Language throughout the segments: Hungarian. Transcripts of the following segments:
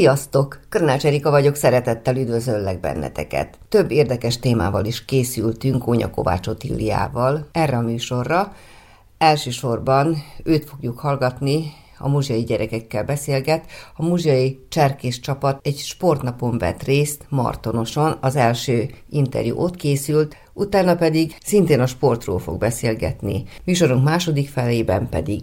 Sziasztok! Körnács Erika vagyok, szeretettel üdvözöllek benneteket. Több érdekes témával is készültünk Ónya Kovács Otilliával erre a műsorra. Elsősorban őt fogjuk hallgatni, a muzsiai gyerekekkel beszélget. A muzsiai cserkész csapat egy sportnapon vett részt Martonoson, az első interjú ott készült, utána pedig szintén a sportról fog beszélgetni. Műsorunk második felében pedig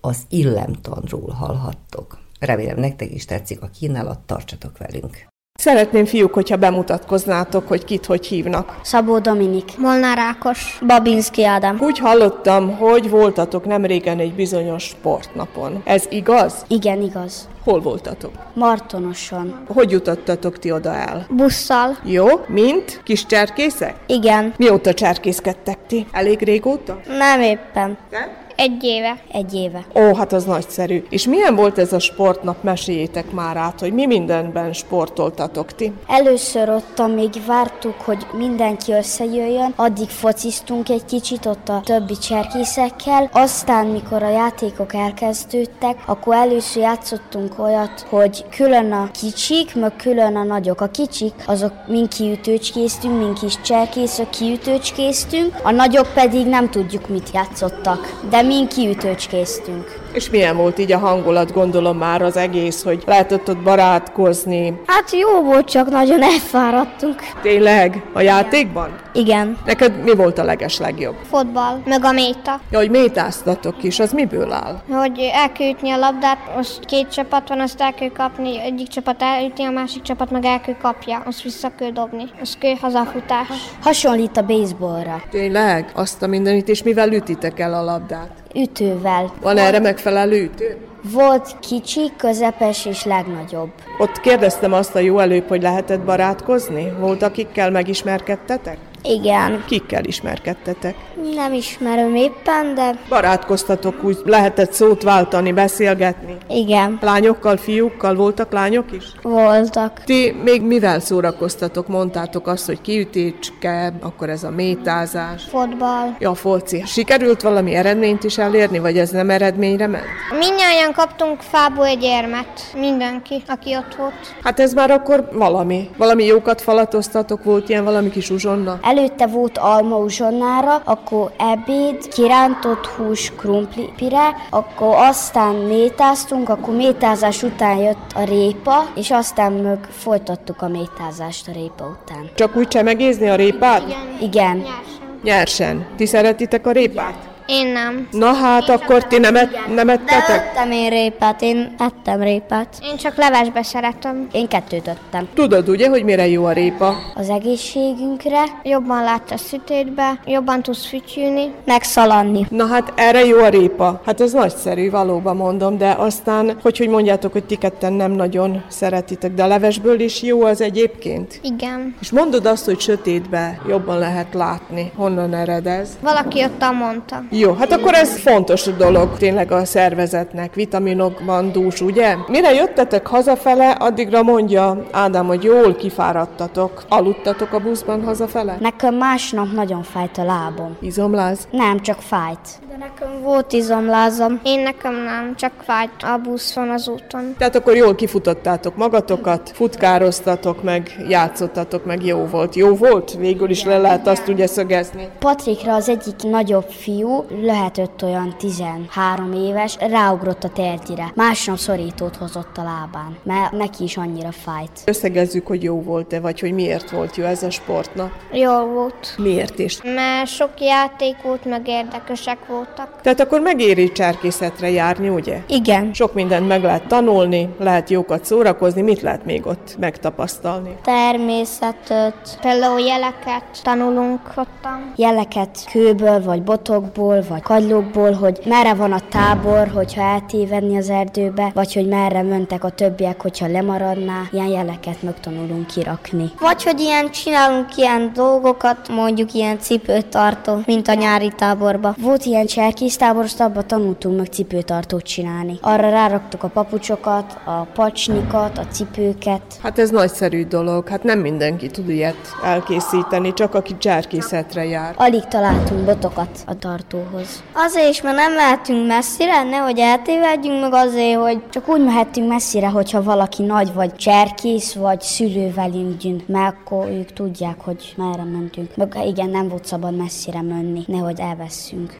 az illemtanról hallhattok. Remélem nektek is tetszik a kínálat, tartsatok velünk! Szeretném, fiúk, hogyha bemutatkoznátok, hogy kit hogy hívnak. Szabó Dominik. Molnár Ákos. Babinski Ádám. Úgy hallottam, hogy voltatok nem régen egy bizonyos sportnapon. Ez igaz? Igen, igaz. Hol voltatok? Martonoson. Hogy jutottatok ti oda el? Busszal. Jó, mint? Kis cserkészek? Igen. Mióta cserkészkedtek ti? Elég régóta? Nem éppen. Nem? Egy éve. Egy éve. Ó, hát az nagyszerű. És milyen volt ez a sportnap? Meséljétek már át, hogy mi mindenben sportoltatok ti. Először ott, amíg vártuk, hogy mindenki összejöjjön, addig fociztunk egy kicsit ott a többi cserkészekkel, aztán, mikor a játékok elkezdődtek, akkor először játszottunk olyat, hogy külön a kicsik, meg külön a nagyok. A kicsik, azok mind kiütőcskéztünk, mind kis cserkészök kiütőcskéztünk, a nagyok pedig nem tudjuk mit játszottak, de mind kiütőcskéztünk. És milyen volt így a hangulat, gondolom már az egész, hogy lehetett ott barátkozni. Hát jó volt, csak nagyon elfáradtunk. Tényleg? A játékban? Igen. Neked mi volt a leges legjobb? Fotball. Meg a méta. Ja, hogy métáztatok is, az miből áll? Hogy el kell ütni a labdát, most két csapat van, azt el kell kapni, egyik csapat elüti, a másik csapat meg el kell kapja, azt vissza kell dobni. Az kell hazafutás. Hasonlít a baseballra. Tényleg? Azt a mindenit, és mivel ütitek el a labdát? Ütővel. Van erre megfelelő ütő? Volt kicsi, közepes és legnagyobb. Ott kérdeztem azt a jó előbb, hogy lehetett barátkozni? Volt, akikkel megismerkedtetek? Igen. Kikkel ismerkedtetek? Nem ismerem éppen, de Barátkoztatok, úgy lehetett szót váltani, beszélgetni? igen, Lányokkal, fiúkkal voltak lányok is? voltak. Ti még mivel szórakoztatok? Mondtátok azt, hogy kiütécske, akkor ez a métázás. Fotball. Ja, foci. Sikerült valami eredményt is elérni, vagy ez nem eredményre ment? Mindnyáján kaptunk fából egy érmet. Mindenki, aki ott volt. Hát ez már akkor valami. Valami jókat falatoztatok, volt ilyen valami kis uzsonna? Előtte volt alma uzsonnára, akkor ebéd, kirántott hús krumplipire, akkor aztán métáztunk, akkor métázás után jött a répa, és aztán meg folytattuk a métázást a répa után. Csak úgy csemegézni a répát? Igen, Nyersen. Nyersen. Ti szeretitek a répát? Én nem. Na hát, akkor ti nem, et, nem ettetek? ettem én répát, én ettem répát. Én csak levesbe szeretem. Én kettőt ettem. Tudod ugye, hogy mire jó a répa? Az egészségünkre Jobban látsz a szütétbe, jobban tudsz fütyülni. megszaladni. Na hát erre jó a répa. Hát ez nagyszerű, valóban mondom, de aztán, hogy hogy mondjátok, hogy ti ketten nem nagyon szeretitek, de a levesből is jó az egyébként. Igen. És mondod azt, hogy sötétbe jobban lehet látni. Honnan ered ez? Valaki ott mondta. Jó, hát akkor ez fontos dolog tényleg a szervezetnek, vitaminokban dús, ugye? Mire jöttetek hazafele, addigra mondja Ádám, hogy jól kifáradtatok. Aludtatok a buszban hazafele? Nekem másnap nagyon fájt a lábom. Izomláz? Nem, csak fájt. De nekem volt izomlázam. Én nekem nem, csak fájt a buszon az úton. Tehát akkor jól kifutottátok magatokat, futkároztatok meg, játszottatok meg, jó volt. Jó volt? Végül is le lehet azt ugye szögezni. Patrikra az egyik nagyobb fiú, lehetett olyan 13 éves, ráugrott a tertire. Másnap szorítót hozott a lábán, mert neki is annyira fájt. Összegezzük, hogy jó volt-e, vagy hogy miért volt jó ez a sportnap. Jó volt. Miért is? Mert sok játék volt, meg érdekesek voltak. Tehát akkor megéri cserkészetre járni, ugye? Igen. Sok mindent meg lehet tanulni, lehet jókat szórakozni, mit lehet még ott megtapasztalni? Természetet, Például jeleket tanulunk ottan. jeleket kőből vagy botokból, fákból, vagy kagylókból, hogy merre van a tábor, hogyha eltévedni az erdőbe, vagy hogy merre mentek a többiek, hogyha lemaradná. Ilyen jeleket megtanulunk kirakni. Vagy hogy ilyen csinálunk ilyen dolgokat, mondjuk ilyen cipőtartó, mint a nyári táborba. Volt ilyen cserkésztábor, abban tanultunk meg cipőtartót csinálni. Arra ráraktuk a papucsokat, a pacsnikat, a cipőket. Hát ez nagyszerű dolog, hát nem mindenki tud ilyet elkészíteni, csak aki cserkészetre jár. Alig találtunk botokat a tartóhoz. Azért is, mert nem mehetünk messzire, nehogy eltévedjünk, meg azért, hogy Csak úgy mehettünk messzire, hogyha valaki nagy vagy cserkész, vagy szülő velünk jön, mert akkor ők tudják, hogy merre mentünk. Meg igen, nem volt szabad messzire menni, nehogy elveszünk.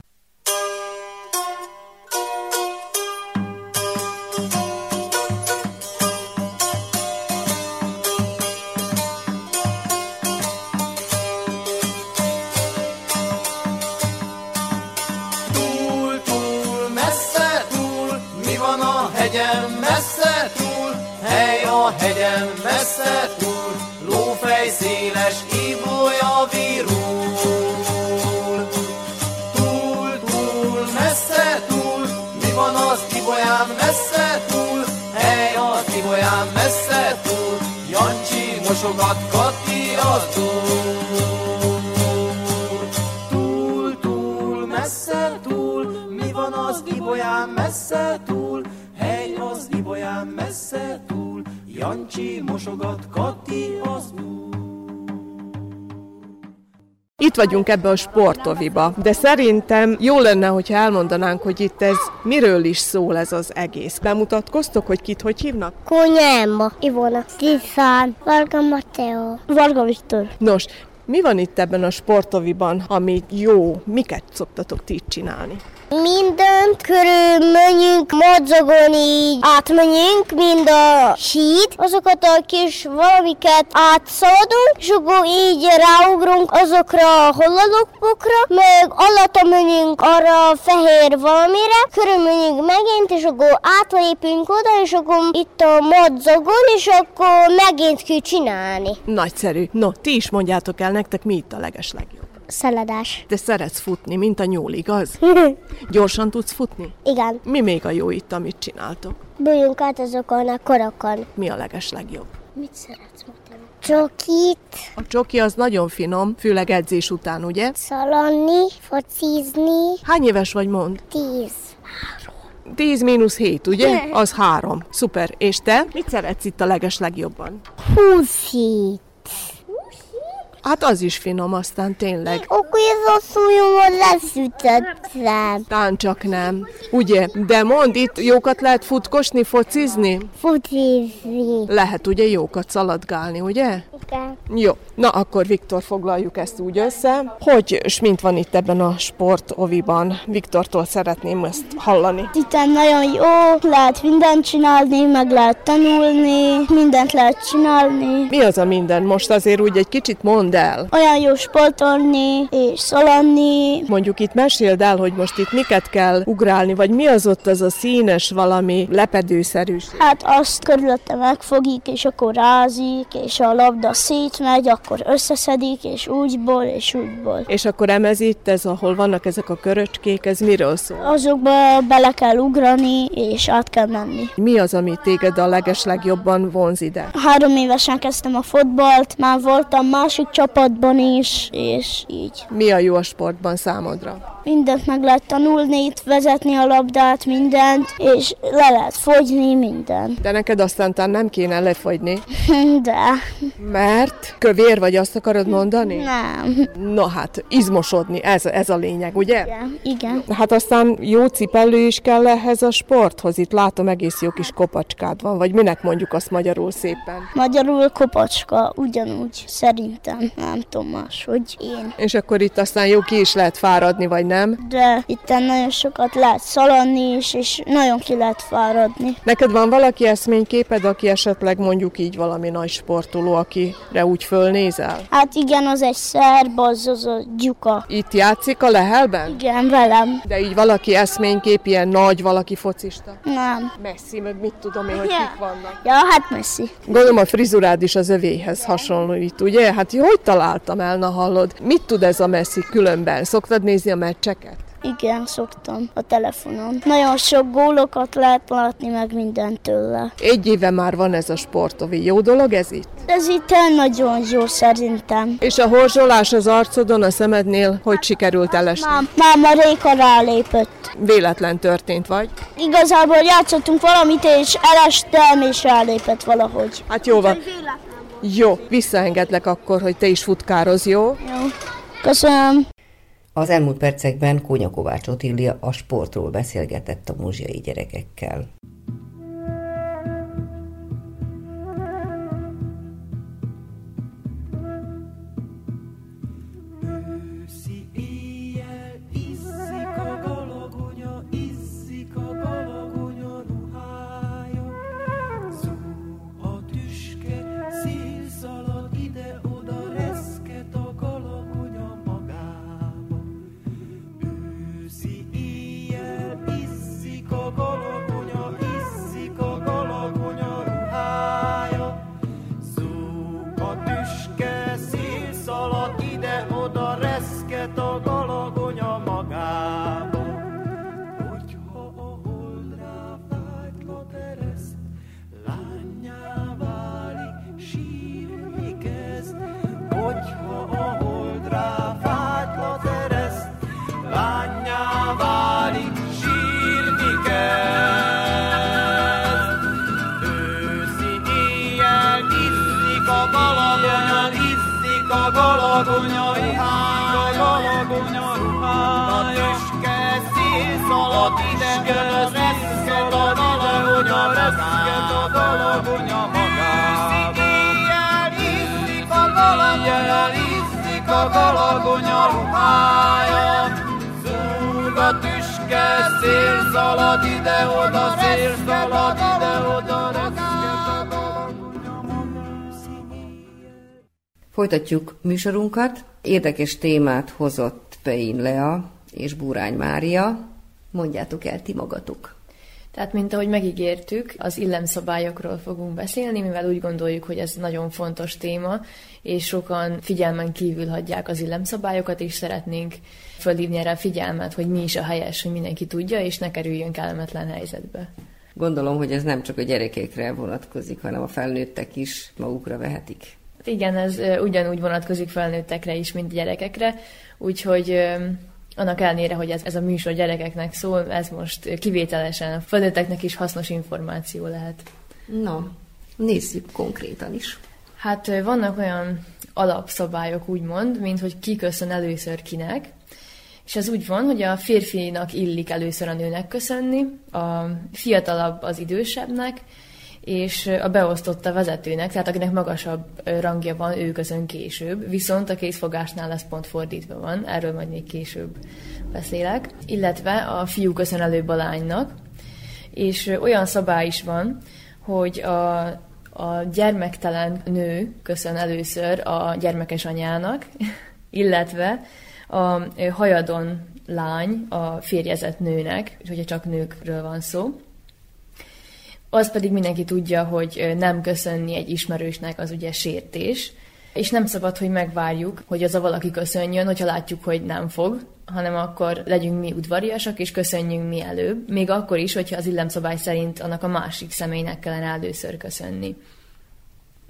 Vagyunk ebbe a sportoviba, de szerintem jó lenne, hogyha elmondanánk, hogy itt ez miről is szól ez az egész. Bemutatkoztok, hogy kit hogy hívnak? Emma, Ivona, Tiszán, Varga Mateo, Varga Viktor. Nos, mi van itt ebben a sportoviban, ami jó? Miket szoktatok ti csinálni? Mindent körül menjünk, madzagon így átmenjünk, mind a híd, azokat a kis valamiket átszaladunk, és akkor így ráugrunk azokra a hollalokpokra, meg alatta menjünk arra a fehér valamire, körül menjünk megint, és akkor átlépünk oda, és akkor itt a madzagon, és akkor megint kell csinálni. Nagyszerű. No, ti is mondjátok el nektek, mi itt a leges legjobb. Szaladás. Te szeretsz futni, mint a nyúl, igaz? Gyorsan tudsz futni? Igen, Mi még a jó itt, amit csináltok? bújjunk át azokon a korokon. Mi a leges legjobb? Mit szeretsz mondani? Csokit, A csoki az nagyon finom, főleg edzés után, ugye? szalanni, focizni, Hány éves vagy, mond? tíz. 10 mínusz 7, ugye? Az három. Szuper. És te? Mit szeretsz itt a leges legjobban? Húszít. Hát az is finom, aztán tényleg. Akkor szújomon leszütöttem. Tán csak nem. Ugye? De mond, itt jókat lehet futkosni, focizni? Focizni. Lehet ugye jókat szaladgálni, ugye? Igen. Jó, na akkor Viktor foglaljuk ezt úgy össze, hogy s mint van itt ebben a sportoviban. Viktortól szeretném ezt hallani. Itt nagyon jó, lehet mindent csinálni, meg lehet tanulni, mindent lehet csinálni. Mi az a minden? Most azért úgy egy kicsit mondd el. Olyan jó sportolni és szaladni. Mondjuk itt meséld el, hogy most itt miket kell ugrálni, vagy mi az ott az a színes valami lepedőszerűség. Hát azt körülötte megfogik, és akkor rázik, és a labda szétmegy, akkor összeszedik, és úgyból, és úgyból. És akkor emez itt, ez ahol vannak ezek a köröcskék, ez miről szól? Azokba bele kell ugrani, és át kell menni. Mi az, ami téged a leges legjobban vonz ide? Három évesen kezdtem a fotbalt, már voltam másik csapatban is, és így. Mi a jó a sportban számodra? Mindent meg lehet tanulni, itt vezetni a labdát, mindent, és le lehet fogyni, mindent. De neked aztán nem kéne lefogyni, De mert kövér vagy, azt akarod mondani? nem. Na hát, izmosodni, ez, ez a lényeg, ugye? Igen, igen. Hát aztán jó cipellő is kell ehhez a sporthoz. Itt látom egész jó kis kopacskád van, vagy minek mondjuk azt magyarul szépen. Magyarul kopacska, ugyanúgy, szerintem, nem tudom máshogy én. És akkor itt aztán jó ki is lehet fáradni, vagy nem? De itt nagyon sokat lehet szaladni is, és nagyon ki lehet fáradni. Neked van valaki eszményképed, aki esetleg mondjuk így valami nagy sportoló, akire úgy fölnézel? Hát igen, az egy szerb, az az a gyuka. Itt játszik a lehelben? Igen, velem. De így valaki eszménykép, ilyen nagy valaki focista? Nem. Messzi, meg mit tudom én, hogy kik vannak. Ja, hát messzi. Gondolom a frizurád is az övéhez hasonlít, ugye? Hát hogy találtam el, na hallod? Mit tud ez a messzi különben? Szoktad nézni a meccseket? Igen, szoktam a telefonon. Nagyon sok gólokat lehet látni, meg mindent tőle. Egy éve már van ez a sportovi. Jó dolog ez itt? Ez itt nagyon jó szerintem. És a horzsolás az arcodon, a szemednél, hogy sikerült elesni? Mám, máma Réka rálépett. Véletlen történt vagy? Igazából játszottunk valamit, és elestem, és rálépett valahogy. Hát jó van. Jó, visszaengedlek akkor, hogy te is futkároz, jó? Jó. Köszönöm. Az elmúlt percekben Kónya Kovács Otília a sportról beszélgetett a muzsiai gyerekekkel. Galagonya ruhája, galagonya ruhája. A tüske színszalat ide, a reszket a galagonya, reszket a galagonya magába. Éjjel iszik a galagonya, iszik a galagonya ruhája. Zúg a tüske, szél szalad ide-oda, szél szalad ide-oda, Folytatjuk műsorunkat. Érdekes témát hozott Pein Lea és Búrány Mária. Mondjátok el ti magatok. Tehát, mint ahogy megígértük, az illemszabályokról fogunk beszélni, mivel úgy gondoljuk, hogy ez nagyon fontos téma, és sokan figyelmen kívül hagyják az illemszabályokat, és szeretnénk fölhívni erre a figyelmet, hogy mi is a helyes, hogy mindenki tudja, és ne kerüljön kellemetlen helyzetbe. Gondolom, hogy ez nem csak a gyerekekre vonatkozik, hanem a felnőttek is magukra vehetik. Igen, ez ugyanúgy vonatkozik felnőttekre is, mint gyerekekre, úgyhogy annak ellenére, hogy ez, ez a műsor gyerekeknek szól, ez most kivételesen a felnőtteknek is hasznos információ lehet. Na, nézzük konkrétan is. Hát vannak olyan alapszabályok, úgymond, mint hogy ki köszön először kinek, és ez úgy van, hogy a férfinak illik először a nőnek köszönni, a fiatalabb az idősebbnek, és a beosztott a vezetőnek, tehát akinek magasabb rangja van, ő közön később, viszont a készfogásnál ez pont fordítva van, erről majd még később beszélek, illetve a fiú köszön előbb a lánynak, és olyan szabály is van, hogy a, a gyermektelen nő köszön először a gyermekes anyának, illetve a hajadon lány a férjezett nőnek, hogyha csak nőkről van szó. Az pedig mindenki tudja, hogy nem köszönni egy ismerősnek az ugye sértés, és nem szabad, hogy megvárjuk, hogy az a valaki köszönjön, hogyha látjuk, hogy nem fog, hanem akkor legyünk mi udvariasak, és köszönjünk mi előbb, még akkor is, hogyha az illemszabály szerint annak a másik személynek kellene először köszönni.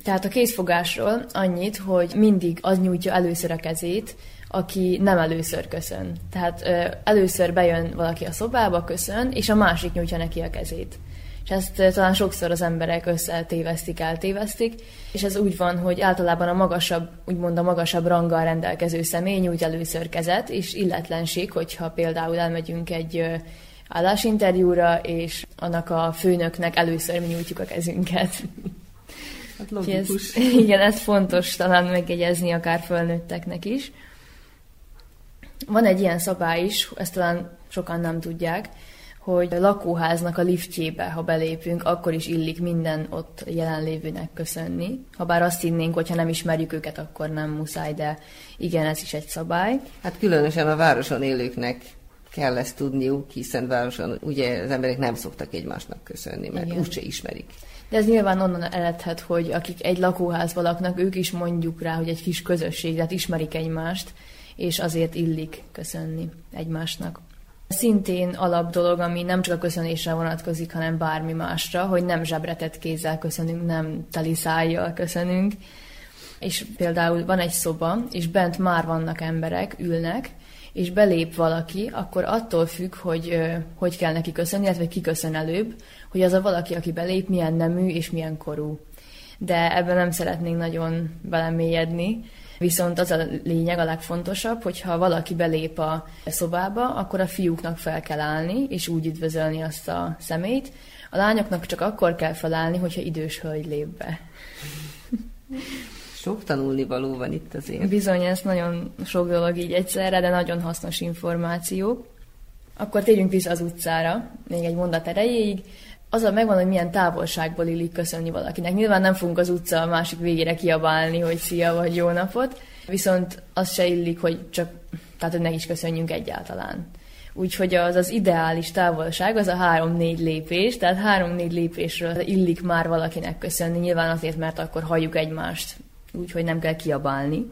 Tehát a készfogásról annyit, hogy mindig az nyújtja először a kezét, aki nem először köszön. Tehát ö, először bejön valaki a szobába, köszön, és a másik nyújtja neki a kezét és ezt eh, talán sokszor az emberek összetévesztik, eltévesztik, és ez úgy van, hogy általában a magasabb, úgymond a magasabb ranggal rendelkező személy nyújt először kezet, és illetlenség, hogyha például elmegyünk egy eh, állásinterjúra, és annak a főnöknek először mi nyújtjuk a kezünket. Hát logikus. Ez, igen, ez fontos talán megjegyezni akár fölnőtteknek is. Van egy ilyen szabály is, ezt talán sokan nem tudják, hogy a lakóháznak a liftjébe, ha belépünk, akkor is illik minden ott jelenlévőnek köszönni. Ha bár azt hinnénk, hogy ha nem ismerjük őket, akkor nem muszáj, de igen, ez is egy szabály. Hát különösen a városon élőknek kell ezt tudniuk, hiszen városon ugye az emberek nem szoktak egymásnak köszönni, mert Igen. úgyse ismerik. De ez nyilván onnan eredhet, hogy akik egy lakóházban laknak, ők is mondjuk rá, hogy egy kis közösség, tehát ismerik egymást, és azért illik köszönni egymásnak. Szintén alap dolog, ami nem csak a köszönésre vonatkozik, hanem bármi másra, hogy nem zsebretett kézzel köszönünk, nem teli szájjal köszönünk. És például van egy szoba, és bent már vannak emberek, ülnek, és belép valaki, akkor attól függ, hogy hogy kell neki köszönni, illetve ki köszön előbb, hogy az a valaki, aki belép, milyen nemű és milyen korú. De ebben nem szeretnénk nagyon belemélyedni, Viszont az a lényeg, a legfontosabb, hogyha valaki belép a szobába, akkor a fiúknak fel kell állni, és úgy üdvözölni azt a szemét. A lányoknak csak akkor kell felállni, hogyha idős hölgy lép be. Sok tanulni való van itt azért. Bizony, ez nagyon sok dolog így egyszerre, de nagyon hasznos információ. Akkor térjünk vissza az utcára, még egy mondat erejéig. Az a megvan, hogy milyen távolságból illik köszönni valakinek. Nyilván nem fogunk az utca a másik végére kiabálni, hogy szia vagy jó napot, viszont az se illik, hogy csak, tehát hogy ne is köszönjünk egyáltalán. Úgyhogy az az ideális távolság az a három-négy lépés, tehát három-négy lépésről illik már valakinek köszönni, nyilván azért, mert akkor halljuk egymást, úgyhogy nem kell kiabálni.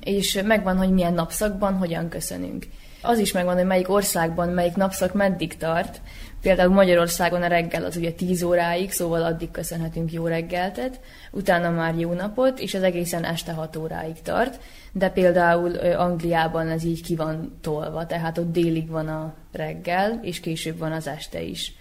És megvan, hogy milyen napszakban hogyan köszönünk. Az is megvan, hogy melyik országban melyik napszak meddig tart. Például Magyarországon a reggel az ugye 10 óráig, szóval addig köszönhetünk jó reggeltet, utána már jó napot, és az egészen este 6 óráig tart. De például Angliában ez így ki van tolva, tehát ott délig van a reggel, és később van az este is.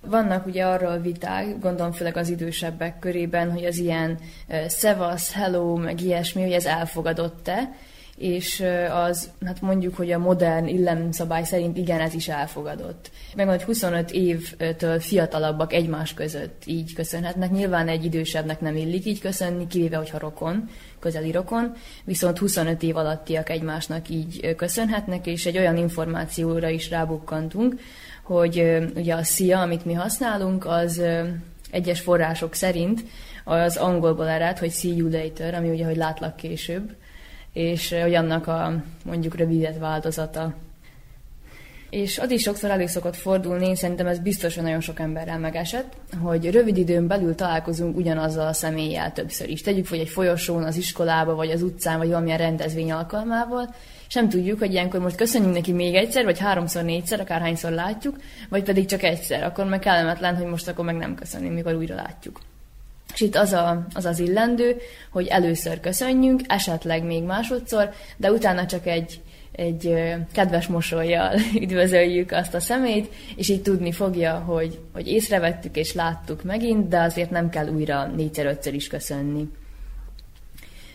Vannak ugye arról viták, gondolom főleg az idősebbek körében, hogy az ilyen szevasz, hello, meg ilyesmi, hogy ez elfogadott-e, és az, hát mondjuk, hogy a modern illemszabály szerint igen, ez is elfogadott. Meg hogy 25 évtől fiatalabbak egymás között így köszönhetnek. Nyilván egy idősebbnek nem illik így köszönni, kivéve, hogyha rokon, közeli rokon, viszont 25 év alattiak egymásnak így köszönhetnek, és egy olyan információra is rábukkantunk, hogy ugye a szia, amit mi használunk, az egyes források szerint az angolból ered, hogy see you later, ami ugye, hogy látlak később, és hogy annak a mondjuk rövidített változata. És az is sokszor elő szokott fordulni, szerintem ez biztosan nagyon sok emberrel megesett, hogy rövid időn belül találkozunk ugyanazzal a személlyel többször is. Tegyük, hogy egy folyosón, az iskolába, vagy az utcán, vagy valamilyen rendezvény alkalmával, és nem tudjuk, hogy ilyenkor most köszönjünk neki még egyszer, vagy háromszor, négyszer, akárhányszor látjuk, vagy pedig csak egyszer, akkor meg kellemetlen, hogy most akkor meg nem köszönjük, mikor újra látjuk. És itt az, a, az az illendő, hogy először köszönjünk, esetleg még másodszor, de utána csak egy, egy kedves mosolyjal üdvözöljük azt a szemét, és így tudni fogja, hogy, hogy észrevettük és láttuk megint, de azért nem kell újra négyszer-ötször is köszönni.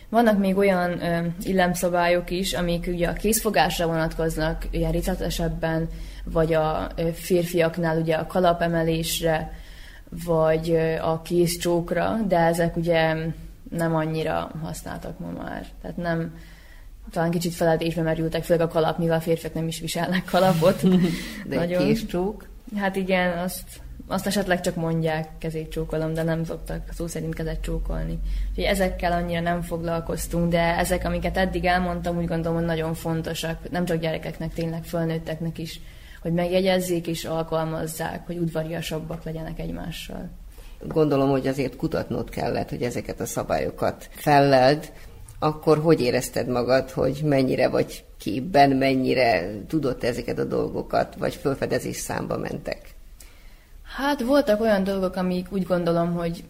Vannak még olyan ö, illemszabályok is, amik ugye a készfogásra vonatkoznak, ilyen részletesebben, vagy a férfiaknál ugye a kalapemelésre, vagy a kézcsókra, de ezek ugye nem annyira használtak ma már. Tehát nem, talán kicsit feledésbe merültek, főleg a kalap, mivel a férfiak nem is viselnek kalapot. De Nagyon. egy kézcsók? Hát igen, azt, azt esetleg csak mondják, kezét csókolom, de nem szoktak szó szerint kezet csókolni. Úgyhogy ezekkel annyira nem foglalkoztunk, de ezek, amiket eddig elmondtam, úgy gondolom, hogy nagyon fontosak, nem csak gyerekeknek, tényleg fölnőtteknek is hogy megjegyezzék és alkalmazzák, hogy udvariasabbak legyenek egymással. Gondolom, hogy azért kutatnod kellett, hogy ezeket a szabályokat felleld, akkor hogy érezted magad, hogy mennyire vagy képben, mennyire tudott ezeket a dolgokat, vagy fölfedezés számba mentek? Hát voltak olyan dolgok, amik úgy gondolom, hogy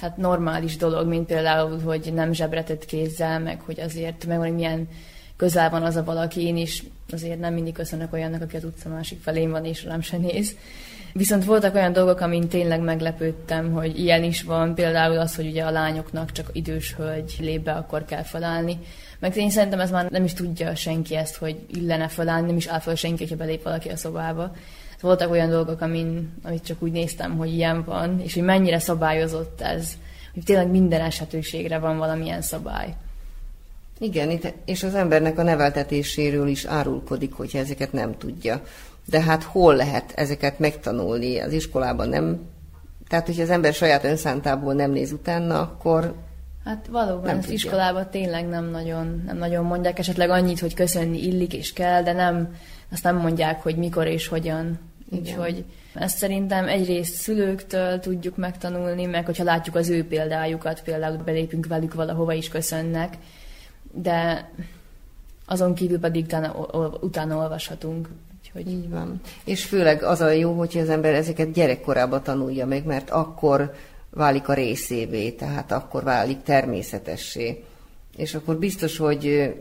hát normális dolog, mint például, hogy nem zsebretett kézzel, meg hogy azért, meg hogy milyen közel van az a valaki, én is azért nem mindig köszönök olyannak, aki az utca másik felén van, és rám se néz. Viszont voltak olyan dolgok, amin tényleg meglepődtem, hogy ilyen is van, például az, hogy ugye a lányoknak csak idős hölgy lép be, akkor kell felállni. Meg én szerintem ez már nem is tudja senki ezt, hogy illene felállni, nem is áll fel senki, hogyha belép valaki a szobába. Voltak olyan dolgok, amin, amit csak úgy néztem, hogy ilyen van, és hogy mennyire szabályozott ez, hogy tényleg minden esetőségre van valamilyen szabály. Igen, és az embernek a neveltetéséről is árulkodik, hogyha ezeket nem tudja. De hát hol lehet ezeket megtanulni? Az iskolában nem. Tehát, hogyha az ember saját önszántából nem néz utána, akkor Hát valóban, nem az tudja. iskolában tényleg nem nagyon, nem nagyon mondják, esetleg annyit, hogy köszönni illik és kell, de nem, azt nem mondják, hogy mikor és hogyan. Úgyhogy ezt szerintem egyrészt szülőktől tudjuk megtanulni, meg hogyha látjuk az ő példájukat, például belépünk velük valahova is köszönnek, de azon kívül pedig utána, utána olvashatunk. Úgyhogy... Így van. És főleg az a jó, hogyha az ember ezeket gyerekkorában tanulja meg, mert akkor válik a részévé, tehát akkor válik természetessé. És akkor biztos, hogy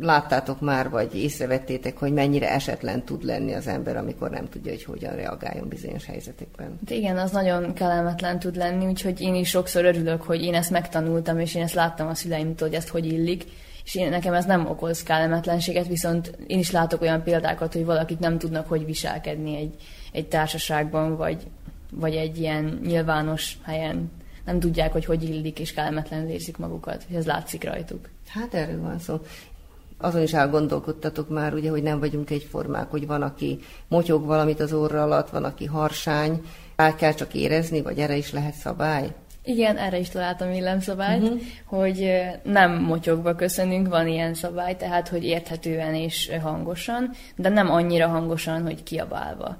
láttátok már, vagy észrevettétek, hogy mennyire esetlen tud lenni az ember, amikor nem tudja, hogy hogyan reagáljon bizonyos helyzetekben. De igen, az nagyon kellemetlen tud lenni, úgyhogy én is sokszor örülök, hogy én ezt megtanultam, és én ezt láttam a szüleimtől, hogy ezt hogy illik, és én, nekem ez nem okoz kellemetlenséget, viszont én is látok olyan példákat, hogy valakik nem tudnak, hogy viselkedni egy, egy társaságban, vagy, vagy egy ilyen nyilvános helyen nem tudják, hogy hogy illik, és kellemetlenül érzik magukat. Ez látszik rajtuk. Hát erről van szó. Azon is elgondolkodtatok már, ugye, hogy nem vagyunk egyformák, hogy van, aki motyog valamit az orra alatt, van, aki harsány. El kell csak érezni, vagy erre is lehet szabály? Igen, erre is találtam villámszabályt, uh-huh. hogy nem motyogva köszönünk, van ilyen szabály, tehát hogy érthetően és hangosan, de nem annyira hangosan, hogy kiabálva.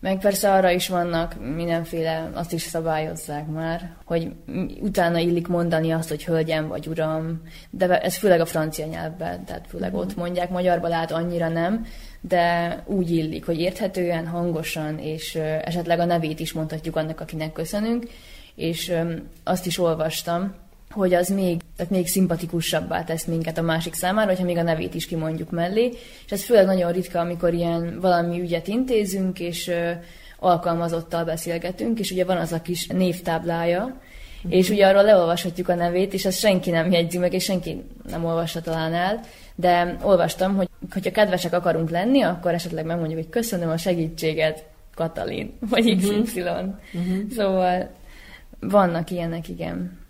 Meg persze arra is vannak mindenféle, azt is szabályozzák már, hogy utána illik mondani azt, hogy hölgyem vagy uram, de ez főleg a francia nyelvben, tehát főleg mm. ott mondják, magyarban lát annyira nem, de úgy illik, hogy érthetően, hangosan, és esetleg a nevét is mondhatjuk annak, akinek köszönünk, és azt is olvastam, hogy az még, tehát még szimpatikusabbá tesz minket a másik számára, hogyha még a nevét is kimondjuk mellé. És ez főleg nagyon ritka, amikor ilyen valami ügyet intézünk, és alkalmazottal beszélgetünk, és ugye van az a kis névtáblája, és ugye arról leolvashatjuk a nevét, és ezt senki nem jegyzi meg, és senki nem olvassa talán el, de olvastam, hogy hogyha kedvesek akarunk lenni, akkor esetleg megmondjuk, hogy köszönöm a segítséget, Katalin, vagy XY. Mm-hmm. Szóval vannak ilyenek, igen.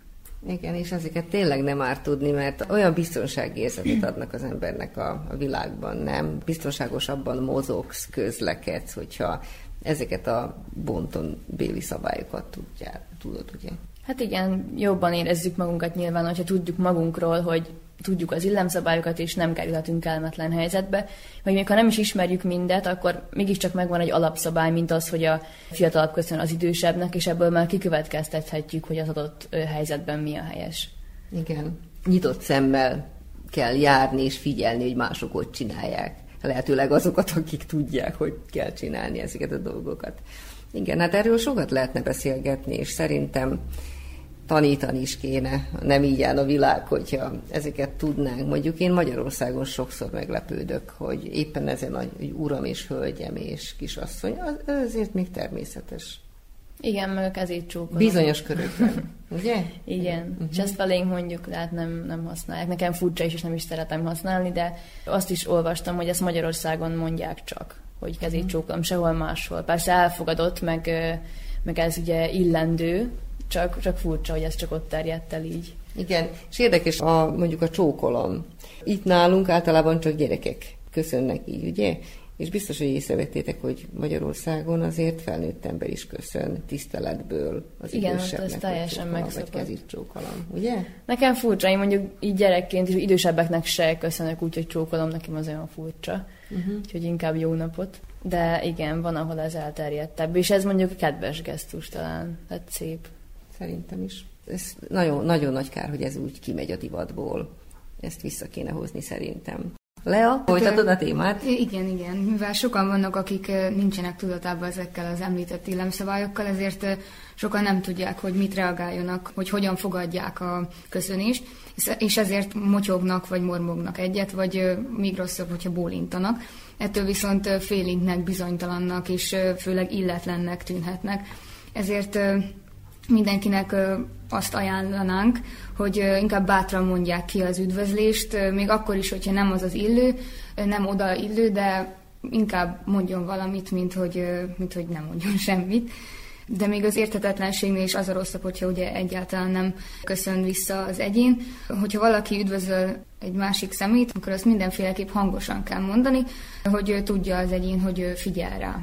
Igen, és ezeket tényleg nem árt tudni, mert olyan biztonságérzetet adnak az embernek a, a világban, nem? Biztonságosabban mozogsz, közlekedsz, hogyha ezeket a bonton béli szabályokat tudjál, tudod, ugye? Hát igen, jobban érezzük magunkat nyilván, hogyha tudjuk magunkról, hogy tudjuk az illemszabályokat, és nem kerülhetünk kellemetlen helyzetbe. Vagy még ha nem is ismerjük mindet, akkor mégiscsak megvan egy alapszabály, mint az, hogy a fiatalabb köszön az idősebbnek, és ebből már kikövetkeztethetjük, hogy az adott helyzetben mi a helyes. Igen. Nyitott szemmel kell járni és figyelni, hogy mások hogy csinálják. Lehetőleg azokat, akik tudják, hogy kell csinálni ezeket a dolgokat. Igen, hát erről sokat lehetne beszélgetni, és szerintem tanítani is kéne, nem így áll a világ, hogyha ezeket tudnánk. Mondjuk én Magyarországon sokszor meglepődök, hogy éppen ezen a uram és hölgyem és kisasszony, az, azért még természetes. Igen, meg a kezét csókolom. Bizonyos körökben, ugye? Igen, uh-huh. és ezt felénk mondjuk, tehát nem, nem használják. Nekem furcsa is, és nem is szeretem használni, de azt is olvastam, hogy ezt Magyarországon mondják csak, hogy kezét uh-huh. csókolom, sehol máshol. Persze elfogadott, meg, meg ez ugye illendő, csak, csak furcsa, hogy ez csak ott terjedt el így. Igen, és érdekes a, mondjuk a csókolom. Itt nálunk általában csak gyerekek köszönnek így, ugye? És biztos, hogy észrevettétek, hogy Magyarországon azért felnőtt ember is köszön tiszteletből az Igen, ez teljesen megszokott. Vagy kezit csókolom, ugye? Nekem furcsa, én mondjuk így gyerekként is idősebbeknek se köszönök úgy, hogy csókolom, nekem az olyan furcsa. Uh-huh. Úgyhogy inkább jó napot. De igen, van, ahol ez elterjedtebb, és ez mondjuk kedves gesztus talán, tehát szép. Szerintem is. Ez nagyon, nagyon nagy kár, hogy ez úgy kimegy a divatból. Ezt vissza kéne hozni szerintem. Lea, folytatod a témát? Igen, igen. Mivel sokan vannak, akik nincsenek tudatában ezekkel az említett illemszabályokkal, ezért sokan nem tudják, hogy mit reagáljanak, hogy hogyan fogadják a köszönést, és ezért motyognak, vagy mormognak egyet, vagy még rosszabb, hogyha bólintanak. Ettől viszont félinknek, bizonytalannak, és főleg illetlennek tűnhetnek. Ezért mindenkinek azt ajánlanánk, hogy inkább bátran mondják ki az üdvözlést, még akkor is, hogyha nem az az illő, nem oda illő, de inkább mondjon valamit, mint hogy, mint hogy nem mondjon semmit. De még az értetetlenségnél is az a rosszabb, hogyha ugye egyáltalán nem köszön vissza az egyén. Hogyha valaki üdvözöl egy másik szemét, akkor azt mindenféleképp hangosan kell mondani, hogy tudja az egyén, hogy figyel rá.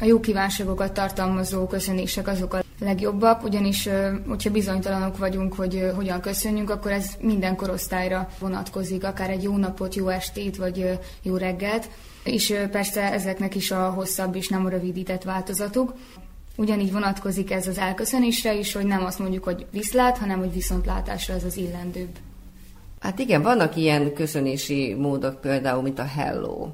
A jó kívánságokat tartalmazó köszönések azok a legjobbak, ugyanis hogyha bizonytalanok vagyunk, hogy hogyan köszönjünk, akkor ez minden korosztályra vonatkozik, akár egy jó napot, jó estét, vagy jó reggelt, és persze ezeknek is a hosszabb és nem a rövidített változatuk. Ugyanígy vonatkozik ez az elköszönésre is, hogy nem azt mondjuk, hogy viszlát, hanem hogy viszontlátásra ez az illendőbb. Hát igen, vannak ilyen köszönési módok például, mint a hello.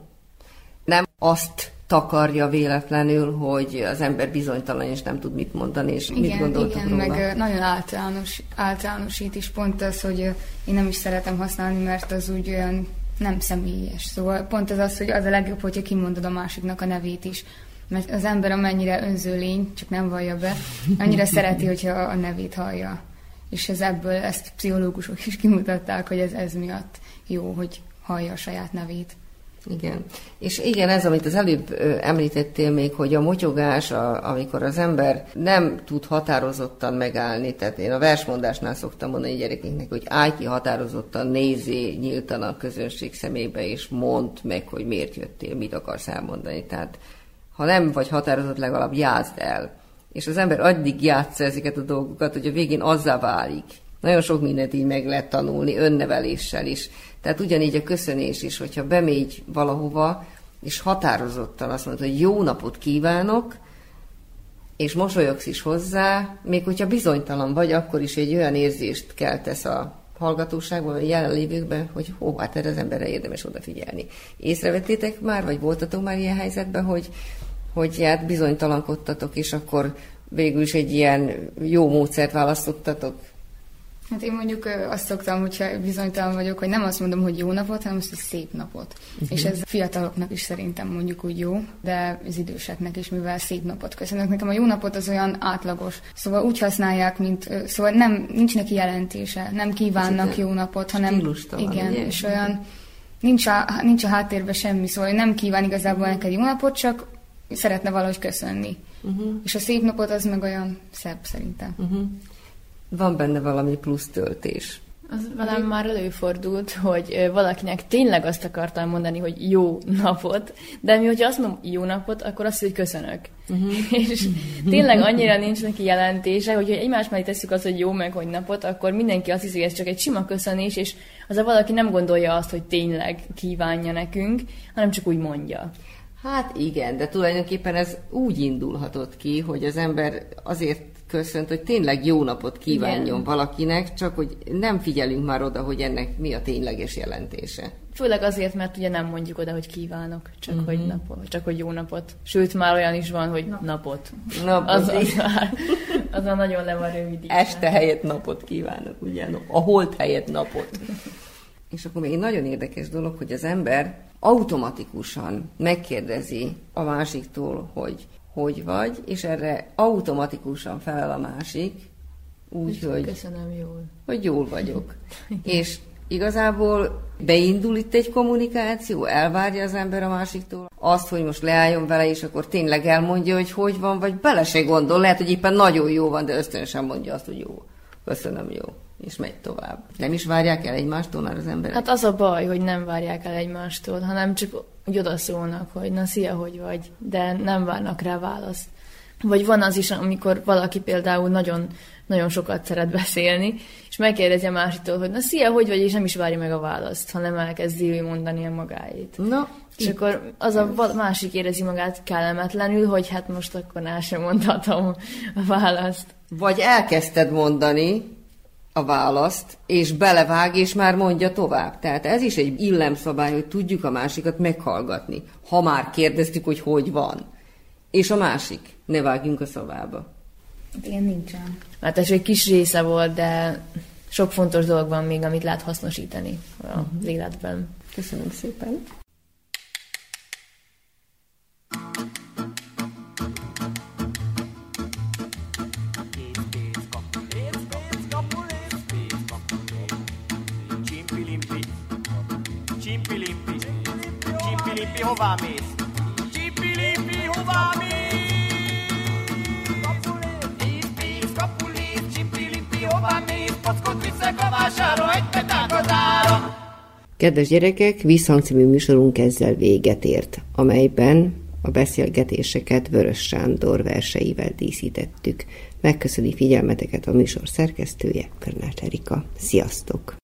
Nem azt takarja véletlenül, hogy az ember bizonytalan és nem tud mit mondani, és igen, mit gondoltok igen, róla. meg nagyon általános, általánosít is pont az, hogy én nem is szeretem használni, mert az úgy olyan nem személyes. Szóval pont az az, hogy az a legjobb, hogyha kimondod a másiknak a nevét is. Mert az ember amennyire önző lény, csak nem vallja be, annyira szereti, hogyha a nevét hallja. És ez ebből, ezt pszichológusok is kimutatták, hogy ez, ez miatt jó, hogy hallja a saját nevét. Igen. És igen, ez, amit az előbb említettél még, hogy a motyogás, a, amikor az ember nem tud határozottan megállni, tehát én a versmondásnál szoktam mondani gyerekeknek, hogy állj ki határozottan, nézzé nyíltan a közönség szemébe, és mondd meg, hogy miért jöttél, mit akarsz elmondani. Tehát ha nem vagy határozott, legalább játszd el. És az ember addig játsza ezeket a dolgokat, hogy a végén azzá válik. Nagyon sok mindent így meg lehet tanulni, önneveléssel is. Tehát ugyanígy a köszönés is, hogyha bemégy valahova, és határozottan azt mondod, hogy jó napot kívánok, és mosolyogsz is hozzá, még hogyha bizonytalan vagy, akkor is egy olyan érzést keltesz a hallgatóságban, vagy jelenlévőkben, hogy hó, hát erre az emberre érdemes odafigyelni. Észrevettétek már, vagy voltatok már ilyen helyzetben, hogy, hogy hát bizonytalankodtatok, és akkor végül is egy ilyen jó módszert választottatok? Hát én mondjuk azt szoktam, hogyha bizonytalan vagyok, hogy nem azt mondom, hogy jó napot, hanem azt, hogy szép napot. Uh-huh. És ez fiataloknak is szerintem mondjuk úgy jó, de az időseknek is, mivel szép napot köszönök. Nekem a jó napot az olyan átlagos. Szóval úgy használják, mint, szóval nem, nincs neki jelentése, nem kívánnak jó napot, hanem igen, ugye? és olyan nincs a, nincs a háttérben semmi, szóval nem kíván igazából neked jó napot, csak szeretne valahogy köszönni. Uh-huh. És a szép napot az meg olyan szebb szerintem. Uh-huh. Van benne valami plusz töltés. Az velem már előfordult, hogy valakinek tényleg azt akartam mondani, hogy jó napot, de mi, hogyha azt mondom jó napot, akkor azt, hogy köszönök. Uh-huh. És tényleg annyira nincs neki jelentése, hogy egymás mellé tesszük azt, hogy jó meg, hogy napot, akkor mindenki azt hiszi, hogy ez csak egy sima köszönés, és az a valaki nem gondolja azt, hogy tényleg kívánja nekünk, hanem csak úgy mondja. Hát igen, de tulajdonképpen ez úgy indulhatott ki, hogy az ember azért köszönt, hogy tényleg jó napot kívánjon Igen. valakinek, csak hogy nem figyelünk már oda, hogy ennek mi a tényleges jelentése. Főleg azért, mert ugye nem mondjuk oda, hogy kívánok, csak, Mhm. uh-huh. hogy, napot, csak hogy jó napot. Sőt, már olyan is van, hogy napot. Napot, Az, az, már, az már nagyon le van rövidítve. Este helyett napot kívánok, ugye? A holt helyett napot. És akkor még egy nagyon érdekes dolog, hogy az ember automatikusan megkérdezi a másiktól, hogy hogy vagy, és erre automatikusan felel a másik, úgy, hogy, Köszönöm jól. hogy jól vagyok. és igazából beindul itt egy kommunikáció, elvárja az ember a másiktól azt, hogy most leálljon vele, és akkor tényleg elmondja, hogy hogy van, vagy bele se gondol. Lehet, hogy éppen nagyon jó van, de ösztönösen mondja azt, hogy jó. Köszönöm, jó. És megy tovább. Nem is várják el egymástól már az emberek? Hát az a baj, hogy nem várják el egymástól, hanem csak úgy odaszólnak, hogy na szia, hogy vagy, de nem várnak rá választ. Vagy van az is, amikor valaki például nagyon, nagyon sokat szeret beszélni, és megkérdezi a másiktól, hogy na szia, hogy vagy, és nem is várja meg a választ, hanem elkezdi ő mondani a magáét. Na, És akkor az a másik érezi magát kellemetlenül, hogy hát most akkor el sem mondhatom a választ. Vagy elkezdted mondani a választ, és belevág, és már mondja tovább. Tehát ez is egy illemszabály, hogy tudjuk a másikat meghallgatni. Ha már kérdeztük, hogy hogy van. És a másik, ne vágjunk a szavába. Hát ilyen nincsen. Hát ez egy kis része volt, de sok fontos dolog van még, amit lehet hasznosítani az életben. Köszönöm szépen. Csimpilimpi, hová mész? Csimpilimpi, hová mész? Kapulész, csimpilimpi, hová mész? Packot viszek a vására, egy peták az ára. Kedves gyerekek, Visszhang című műsorunk ezzel véget ért, amelyben a beszélgetéseket Vörös Sándor verseivel díszítettük. Megköszöni figyelmeteket a műsor szerkesztője, Körnács Erika. Sziasztok!